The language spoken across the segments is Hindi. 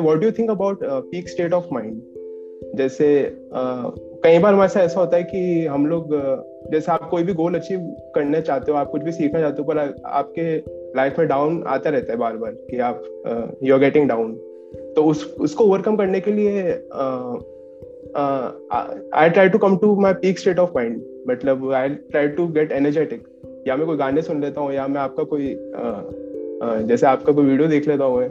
What do think about peak state of mind जैसे uh, कई बार हमारे साथ ऐसा होता है कि हम लोग uh, जैसे आप कोई भी गोल अचीव करना चाहते हो आप कुछ भी सीखना चाहते हो पर आपके लाइफ में डाउन आता रहता है बार बार कि आप यू आर गेटिंग डाउन तो उस उसको ओवरकम करने के लिए I try to come to my peak state of mind मतलब I try to get energetic या मैं कोई गाने सुन लेता हूँ या मैं आपका कोई uh, uh, जैसे आपका कोई वीडियो देख लेता हूँ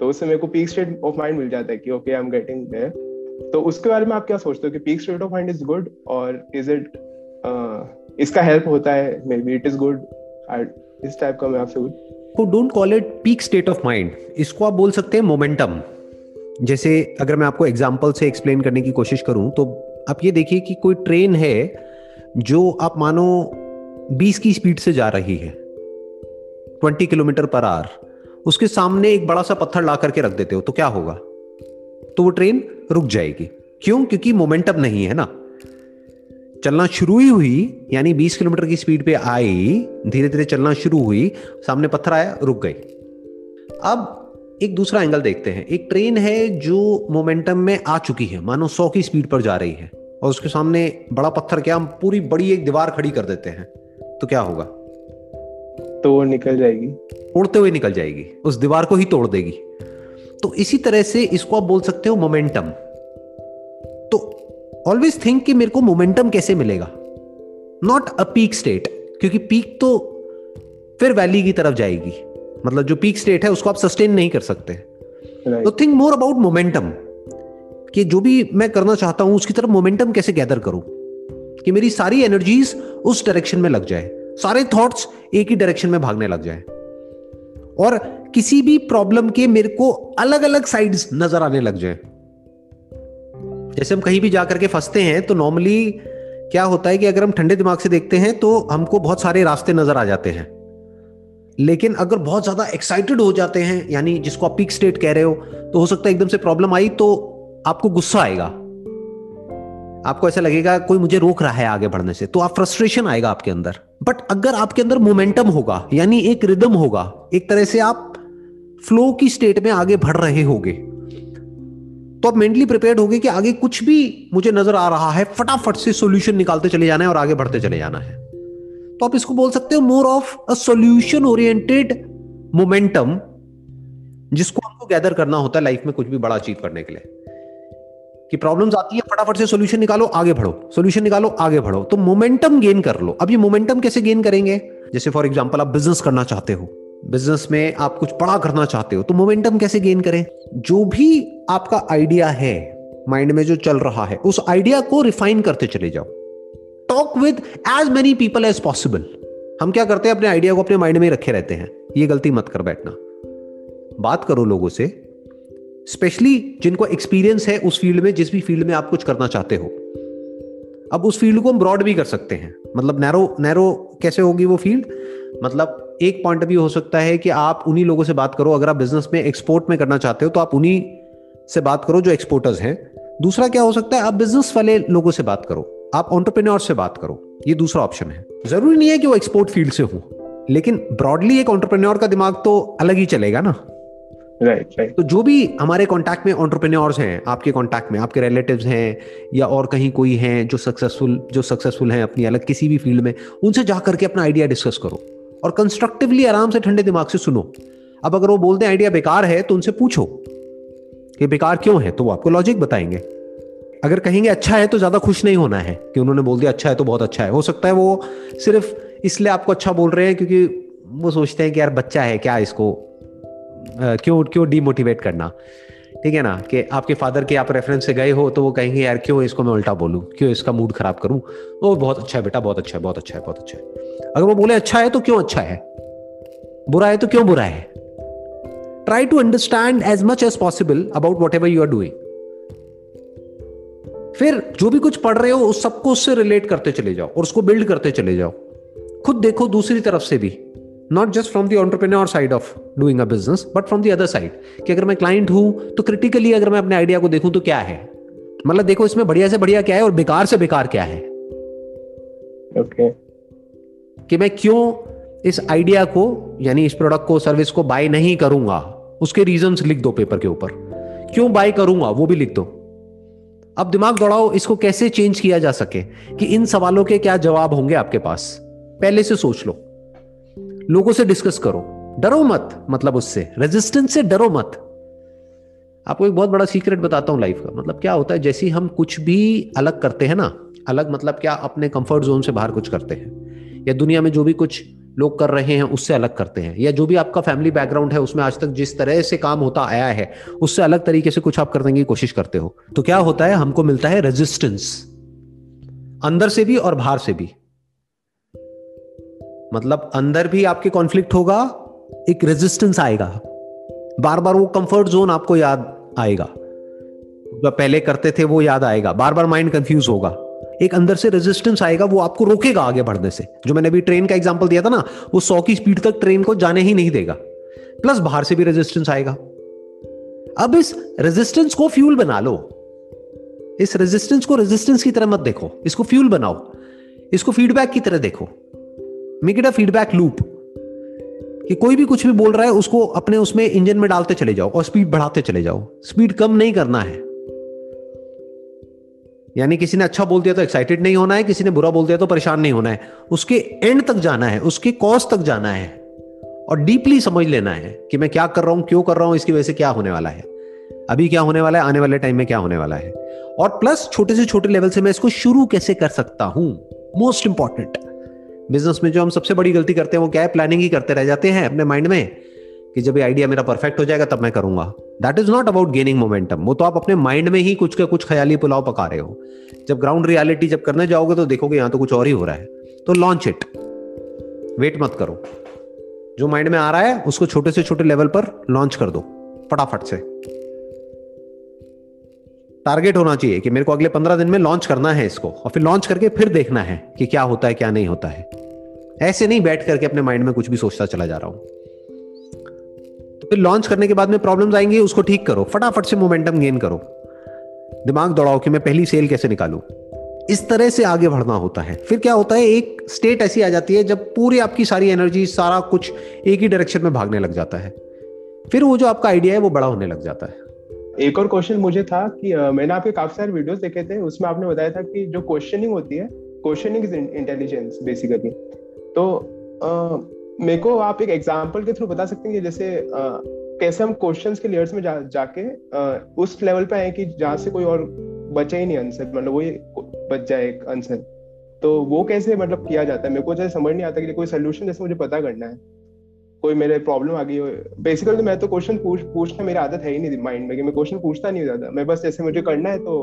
तो उससे मेरे को पीक स्टेट ऑफ़ माइंड मिल जाता है कि okay I am getting there तो उसके बारे में आप क्या सोचते हो कि peak state of mind is good और इज़ इट इसका हेल्प होता है? Maybe it is good इस टाइप का मैं आपसे तो don't call it peak state of mind इसको आप बोल सकते हैं मोमेंटम जैसे अगर मैं आपको एग्जांपल से एक्सप्लेन करने की कोशिश करूँ तो आप ये देखिए कि कोई ट्रेन है जो आप मानो 20 की स्पीड से जा रही है। 20 किलोमीटर पर आवर उसके सामने एक बड़ा सा पत्थर ला करके रख देते हो तो क्या होगा? तो वो ट्रेन रुक जाएगी। क्यों? क्योंकि मोमेंटम नहीं है ना। चलना शुरू ही हुई, यानी 20 किलोमीटर की स्पीड पे आई धीरे धीरे चलना शुरू हुई, सामने पत्थर आया, रुक गई। अब एक दूसरा एंगल देखते हैं। एक ट्रेन है जो मोमेंटम में आ चुकी है। मानो 100 की स्पीड पर जा रही है। और उसके सामने बड़ा पत्थर क्या? हम पूरी बड़ी एक दीवार खड़ी कर देते हैं। तो क्या होगा? तो वो निकल जाएगी। उड़ते हुए निकल जाएगी। उस दीवार को ही तोड़ देगी। तो इसी तरह से इसको आप बोल सकते हो मोमेंटम तो ऑलवेज थिंक कि मेरे को मोमेंटम कैसे मिलेगा? नॉट अ पीक स्टेट क्योंकि पीक तो फिर वैली की तरफ़ जाएगी। मतलब जो पीक स्टेट है उसको आप सस्टेन नहीं कर सकते। तो थिंक मोर अबाउट मोमेंटम कि जो भी मैं करना चाहता हूँ उसकी तरफ़ मोमेंटम कैसे गैदर करूँ? कि मेरी सारी एनर्जीज उस डायरेक्शन में लग जाए। सारे थॉट्स एक ही डायरेक्शन में भागने लग जाए। और किसी भी प्रॉब्लम के मेरे को अलग अलग साइड्स नज़र आने लग जाए। जैसे हम कहीं भी जाकर के फंसते हैं तो नॉर्मली क्या होता है कि अगर हम ठंडे दिमाग से देखते हैं तो हमको बहुत सारे रास्ते नज़र आ जाते हैं। लेकिन अगर बहुत ज़्यादा एक्साइटेड हो जाते हैं, यानी जिसको आप पीक स्टेट कह रहे हो तो हो सकता है एकदम से प्रॉब्लम आई तो आपको गुस्सा आएगा। आपको ऐसा लगेगा, कोई मुझे रोक रहा है आगे बढ़ने से। तो आप फ्रस्ट्रेशन आएगा आपके अंदर। बट अगर आपके अंदर मोमेंटम होगा, यानी एक रिदम होगा, एक तरह से आप फ्लो की स्टेट में आगे बढ़ रहे होगे तो आप मेंटली प्रिपेयर्ड होगे कि आगे कुछ भी मुझे नज़र आ रहा है, फटाफट से सोल्यूशन निकालते चले जाना है और आगे बढ़ते चले जाना है। तो आप इसको बोल सकते हो more of a solution oriented momentum जिसको आपको गैदर करना होता है लाइफ में कुछ भी बड़ा अचीव करने के लिए। कि प्रॉब्लम्स आती है, फटाफट से सॉल्यूशन निकालो, आगे बढ़ो। सॉल्यूशन निकालो, आगे बढ़ो। तो मोमेंटम गेन कर लो। अब ये मोमेंटम कैसे गेन करेंगे? जैसे फॉर एग्जांपल आप बिज़नेस करना चाहते हो। बिज़नेस में आप कुछ बड़ा करना चाहते हो तो मोमेंटम कैसे गेन करें? जो भी आपका आइडिया है माइंड में जो चल रहा है, उस आइडिया को रिफाइन करते चले जाओ। Talk with as many people as possible हम क्या करते हैं? अपने आइडिया को अपने माइंड में रखे रहते हैं। ये गलती मत कर बैठना। बात करो लोगों से स्पेशली जिनको एक्सपीरियंस है उस फ़ील्ड में, जिस भी फ़ील्ड में आप कुछ करना चाहते हो। अब उस फ़ील्ड को हम ब्रॉड भी कर सकते हैं। मतलब नैरो नैरो कैसे होगी वो फ़ील्ड मतलब एक पॉइंट भी हो सकता है कि आप उन्हीं लोगों से बात करो। अगर आप बिज़नेस में एक्सपोर्ट में करना चाहते हो तो आप उन्हीं से बात करो जो एक्सपोर्टर्स हैं। दूसरा क्या हो सकता है? आप बिज़नेस वाले लोगों से बात करो। आप ऑन्टरप्रेन्योर से बात करो। ये दूसरा ऑप्शन है। ज़रूरी नहीं है कि वो एक्सपोर्ट फ़ील्ड से हो। लेकिन ब्रॉडली एक ऑन्टरप्रेन्योर का दिमाग तो अलग ही चलेगा ना। Right right. तो जो भी हमारे कांटेक्ट में ऑन्टरप्रेन्योर्स हैं, आपके कांटेक्ट में, आपके रिलेटिव्स हैं, या और कहीं कोई हैं जो सक्सेसफुल जो सक्सेसफुल हैं अपनी अलग किसी भी फ़ील्ड में, उनसे जा करके अपना आइडिया डिस्कस करो। और कंस्ट्रक्टिवली आराम से ठंडे दिमाग से सुनो। अब अगर वो बोलते हैं आइडिया बेकार है तो उनसे पूछो कि बेकार क्यों है तो वो आपको लॉजिक बताएँगे। अगर कहेंगे अच्छा है तो ज़्यादा खुश नहीं होना है कि उन्होंने बोल दिया अच्छा है तो बहुत अच्छा है। हो सकता है वो सिर्फ़ इसलिए आपको अच्छा बोल रहे हैं क्योंकि वो सोचते हैं कि यार बच्चा है, क्या इसको क्यों क्यों डीमोटिवेट करना? ठीक है ना? कि आपके फादर के आप रेफरेंस से गए हो तो वो कहेंगे, यार, क्यों इसको मैं उल्टा बोलूँ? क्यों इसका मूड खराब करूँ? वो बहुत अच्छा है बेटा, बहुत अच्छा है, बहुत अच्छा है, बहुत अच्छा है। अगर वो बोले अच्छा है तो क्यों अच्छा है? बुरा है तो क्यों बुरा है? Try to understand as much as possible about whatever you are doing फिर जो भी कुछ पढ़ रहे हो, उस सबको उससे रिलेट करते चले जाओ और उसको बिल्ड करते चले जाओ। खुद देखो दूसरी तरफ़ से भी। Not just from the entrepreneur side of doing a business but from the other side कि अगर मैं क्लाइंट हूँ तो क्रिटिकली अगर मैं अपने आइडिया को देखूँ तो क्या है? मतलब देखो इसमें बढ़िया से बढ़िया क्या है और बेकार से बेकार क्या है? Okay okay. कि मैं क्यों इस आइडिया को यानी इस प्रोडक्ट को सर्विस को बाय नहीं करूँगा? उसके रीजंस लिख दो पेपर के ऊपर। क्यों बाय करूँगा? वो भी लिख दो। अब दिमाग दौड़ाओ इसको कैसे चेंज किया जा सके? कि इन सवालों के क्या जवाब होंगे आपके पास? पहले से सोच लो। लोगों से डिस्कस करो। डरो मत मतलब उससे। रेजिस्टेंस से डरो मत। आपको एक बहुत बड़ा सीक्रेट बताता हूँ लाइफ का। मतलब क्या होता है, जैसे हम कुछ भी अलग करते हैं ना, अलग मतलब क्या अपने कंफर्ट जोन से बाहर कुछ करते हैं। या दुनिया में जो भी कुछ लोग कर रहे हैं, उससे अलग करते हैं। या जो भी आपका फैमिली बैकग्राउंड है, उसमें आज तक जिस तरह से काम होता आया है, उससे अलग तरीके से कुछ आप करने की कोशिश करते हो। तो क्या होता है, हमको मिलता है रेजिस्टेंस अंदर से भी और बाहर से भी। मतलब अंदर भी आपके कॉन्फ्लिक्ट होगा, एक रेजिस्टेंस आएगा। बार बार वो कंफर्ट जोन आपको याद आएगा। पहले करते थे वो याद आएगा। बार बार माइंड कंफ्यूज होगा। एक अंदर से रेजिस्टेंस आएगा, वो आपको रोकेगा आगे बढ़ने से। जो मैंने अभी ट्रेन का एग्ज़ाम्पल दिया था ना, वो सौ की स्पीड तक ट्रेन को जाने ही नहीं देगा। प्लस बाहर से भी रेजिस्टेंस आएगा। अब इस रेजिस्टेंस को फ्यूल बना लो। इस रेजिस्टेंस को रेजिस्टेंस की तरह मत देखो। इसको फ्यूल बनाओ। इसको फीडबैक की तरह देखो। Make it a feedback loop कि कोई भी कुछ भी बोल रहा है, उसको अपने उसमें इंजन में डालते चले जाओ और स्पीड बढ़ाते चले जाओ। स्पीड कम नहीं करना है। यानी किसी ने अच्छा बोल दिया तो एक्साइटेड नहीं होना है, किसी ने बुरा बोल दिया तो परेशान नहीं होना है। उसके एंड तक जाना है, उसके कॉज तक जाना है और डीपली समझ लेना है कि मैं क्या कर रहा हूँ, क्यों कर रहा हूँ, इसकी वजह से क्या होने वाला है। अभी क्या होने वाला है, आने वाले टाइम में क्या होने वाला है। और प्लस छोटे से छोटे लेवल से मैं इसको शुरू कैसे कर सकता हूँ? मोस्ट इंपॉर्टेंट बिज़नेस में जो हम सबसे बड़ी गलती करते हैं, वो क्या है? प्लानिंग ही करते रह जाते हैं अपने माइंड में कि जब ये आइडिया मेरा परफेक्ट हो जाएगा, तब मैं करूँगा। That is not about gaining momentum वो तो आप अपने माइंड में ही कुछ का कुछ ख्याली पुलाव पका रहे हो। जब ग्राउंड रियलिटी जब करने जाओगे तो देखोगे यहाँ तो कुछ और ही हो रहा है। तो लॉन्च इट वेट मत करो। जो माइंड में आ रहा है, उसको छोटे से छोटे लेवल पर लॉन्च कर दो। फटाफट से। टारगेट होना चाहिए कि मेरे को अगले पंद्रह दिन में लॉन्च करना है इसको और फिर लॉन्च करके फिर देखना है कि क्या होता है, क्या नहीं होता है। ऐसे नहीं बैठ करके अपने माइंड में कुछ भी सोचता चला जा रहा हूँ। तो फिर लॉन्च करने के बाद में प्रॉब्लम्स आएँगी, उसको ठीक करो, फटाफट से मोमेंटम गेन करो। दिमाग दौड़ाओ कि मैं पहली सेल कैसे निकालू। इस तरह से आगे बढ़ना होता है। फिर क्या होता है, एक स्टेट ऐसी आ जाती है जब पूरी आपकी सारी एनर्जी सारा कुछ एक ही डायरेक्शन में भागने लग जाता है। फिर वो जो आपका आइडिया है, वो बड़ा होने लग जाता है। एक और क्वेश्चन मुझे था कि आ, मैंने आपके काफ़ी सारे वीडियोस देखे थे उसमें आपने बताया था कि जो क्वेश्चनिंग होती है क्वेश्चनिंग इज़ इंटेलिजेंस बेसिकली तो uh, मेरे को आप एक एग्जांपल के थ्रू बता सकते हैं जैसे आ, कैसे हम क्वेश्चंस के लेयर्स में जा, जाके आ, उस लेवल पे आए कि जहाँ से कोई और बचा ही नहीं आंसर मतलब वही बच जाए एक आंसर तो वो कैसे मतलब किया जाता है? मेरे को जैसे समझ नहीं आता कि कोई सोल्यूशन जैसे मुझे पता करना है। कोई मेरे प्रॉब्लम आ गई हो। बेसिकली मैं तो क्वेश्चन पूछ, पूछना मेरी आदत है ही नहीं माइंड में कि मैं क्वेश्चन पूछता नहीं ज़्यादा। मैं बस जैसे मुझे करना है तो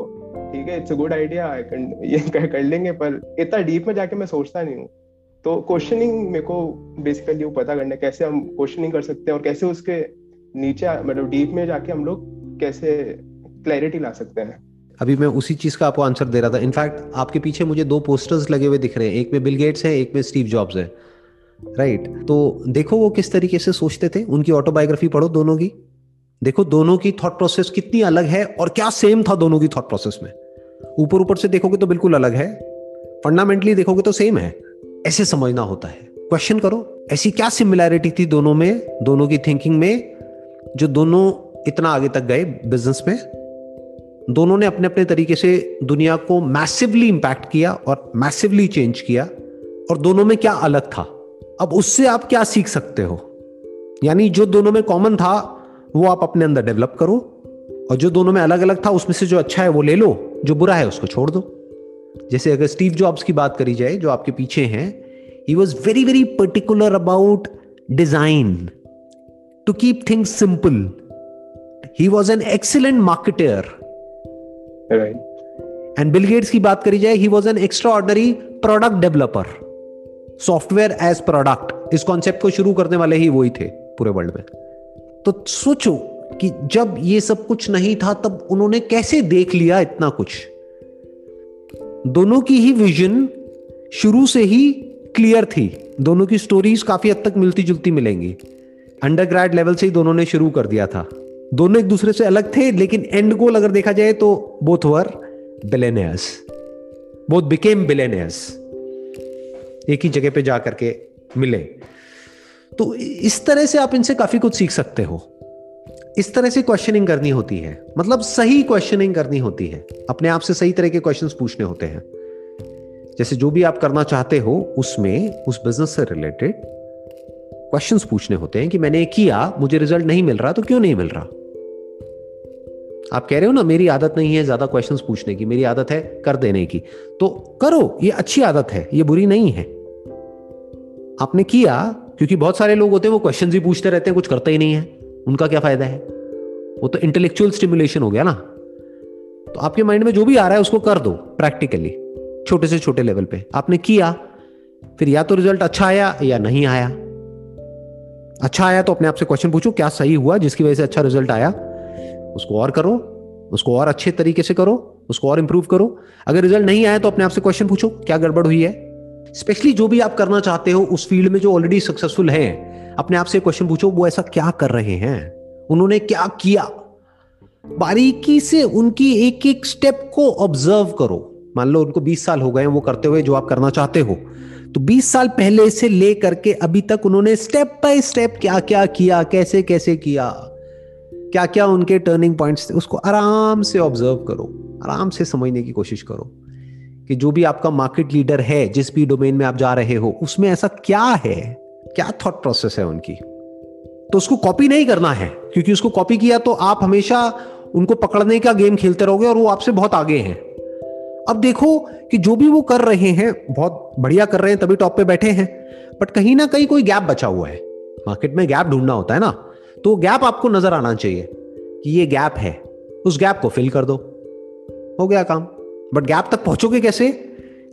ठीक है इट्स अ गुड आइडिया ये कर लेंगे, पर इतना डीप में जाके मैं सोचता नहीं हूँ। तो क्वेश्चनिंग मेरे को बेसिकली वो पता करना है कैसे हम क्वेश्चनिंग कर सकते हैं और कैसे उसके नीचे मतलब डीप में जाके हम लोग कैसे क्लैरिटी ला सकते हैं। अभी मैं उसी चीज़ का आपको आंसर दे रहा था। इनफैक्ट आपके पीछे मुझे दो पोस्टर्स लगे हुए दिख रहे हैं। एक में बिल गेट्स है, एक में स्टीव जॉब्स है। Right right. तो देखो वो किस तरीके से सोचते थे? उनकी ऑटोबायोग्राफी पढ़ो दोनों की। देखो दोनों की थॉट प्रोसेस कितनी अलग है और क्या सेम था दोनों की थॉट प्रोसेस में? ऊपर ऊपर से देखोगे तो बिल्कुल अलग है। फंडामेंटली देखोगे तो सेम है। ऐसे समझना होता है। क्वेश्चन करो, ऐसी क्या सिमिलैरिटी थी दोनों में, दोनों की थिंकिंग में, जो दोनों इतना आगे तक गए बिज़नेस में? दोनों ने अपने अपने तरीके से दुनिया को मैसिवली इंपैक्ट किया और मैसिवली चेंज किया और दोनों में क्या अलग था? अब उससे आप क्या सीख सकते हो? यानी जो दोनों में कॉमन था वो आप अपने अंदर डेवलप करो और जो दोनों में अलग अलग था उसमें से जो अच्छा है वो ले लो जो बुरा है उसको छोड़ दो। जैसे अगर स्टीव जॉब्स की बात करी जाए जो आपके पीछे हैं he was very very particular about design to keep things simple he was an excellent marketer and Bill Gates की बात करी जाए he was an extraordinary product developer software as product इस कॉन्सेप्ट को शुरू करने वाले ही वही थे पूरे वर्ल्ड में। तो सोचो कि जब ये सब कुछ नहीं था, तब उन्होंने कैसे देख लिया इतना कुछ? दोनों की ही विजन शुरू से ही क्लियर थी। दोनों की स्टोरीज काफ़ी हद तक मिलती जुलती मिलेंगी। अंडर लेवल से ही दोनों ने शुरू कर दिया था। दोनों एक दूसरे से अलग थे, लेकिन एंड गोल अगर देखा जाए तो both were billionaires both became billionaires एक ही जगह पे जाकर के मिले। तो इस तरह से आप इनसे काफ़ी कुछ सीख सकते हो। इस तरह से क्वेश्चनिंग करनी होती है। मतलब सही क्वेश्चनिंग करनी होती है। अपने आप से सही तरह के क्वेश्चन पूछने होते हैं। जैसे जो भी आप करना चाहते हो, उसमें, उस बिज़नेस से रिलेटेड क्वेश्चंस पूछने होते हैं कि मैंने किया, मुझे रिज़ल्ट नहीं मिल रहा तो क्यों नहीं मिल रहा? आप कह रहे हो ना, मेरी आदत नहीं है ज़्यादा क्वेश्चन पूछने की, मेरी आदत है कर देने की। तो करो, ये अच्छी आदत है, ये बुरी नहीं है। आपने किया, क्योंकि बहुत सारे लोग होते हैं, वो क्वेश्चन ही पूछते रहते हैं, कुछ करते ही नहीं है। उनका क्या फ़ायदा है? वो तो इंटेलेक्चुअल स्टिमुलेशन हो गया ना। तो आपके माइंड में जो भी आ रहा है, उसको कर दो प्रैक्टिकली छोटे से छोटे लेवल पे। आपने किया, फिर या तो रिज़ल्ट अच्छा आया, या नहीं आया। अच्छा आया तो अपने आप से क्वेश्चन पूछो, क्या सही हुआ, जिसकी वजह से अच्छा रिज़ल्ट आया? उसको और करो, उसको और अच्छे तरीके से करो, उसको और इंप्रूव करो। अगर रिज़ल्ट नहीं आया तो अपने आप से क्वेश्चन पूछो, क्या गड़बड़ हुई है? स्पेशली जो भी आप करना चाहते हो, उस फ़ील्ड में जो ऑलरेडी सक्सेसफुल है, अपने आप से क्वेश्चन पूछो, वो ऐसा क्या कर रहे हैं? उन्होंने क्या किया? बारीकी से उनकी एक एक स्टेप को ऑब्ज़र्व करो। मान लो उनको 20 साल हो गए हैं वो करते हुए जो आप करना चाहते हो। तो 20 साल पहले से ले करके अभी तक उन्होंने स्टेप बाय स्टेप क्या क्या किया कैसे कैसे किया? क्या क्या उनके टर्निंग पॉइंट्स थे, उसको आराम से ऑब्ज़र्व करो, आराम से समझने की कोशिश करो कि जो भी आपका मार्केट लीडर है, जिस भी डोमेन में आप जा रहे हो, उसमें ऐसा क्या है? क्या थॉट प्रोसेस है उनकी? तो उसको कॉपी नहीं करना है, क्योंकि उसको कॉपी किया तो आप हमेशा उनको पकड़ने का गेम खेलते रहोगे और वो आपसे बहुत आगे हैं। अब देखो कि जो भी वो कर रहे हैं, बहुत बढ़िया कर रहे हैं, तभी टॉप पे बैठे हैं बट कहीं ना कहीं कोई गैप बचा हुआ है। मार्केट में गैप ढूंढना होता है ना। तो गैप आपको नज़र आना चाहिए कि ये गैप है। उस गैप को फिल कर दो। हो गया काम। बट गैप तक पहुंचोगे कैसे?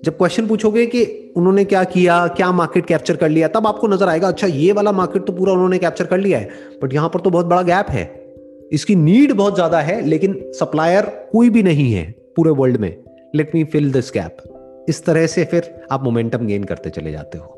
जब क्वेश्चन पूछोगे कि उन्होंने क्या किया, क्या मार्केट कैप्चर कर लिया, तब आपको नज़र आएगा अच्छा ये वाला मार्केट तो पूरा उन्होंने कैप्चर कर लिया है। बट यहाँ पर तो बहुत बड़ा गैप है। इसकी नीड बहुत ज़्यादा है, लेकिन सप्लायर कोई भी नहीं है पूरे वर्ल्ड में। Let me fill this gap इस तरह से फिर आप मोमेंटम गेन करते चले जाते हो।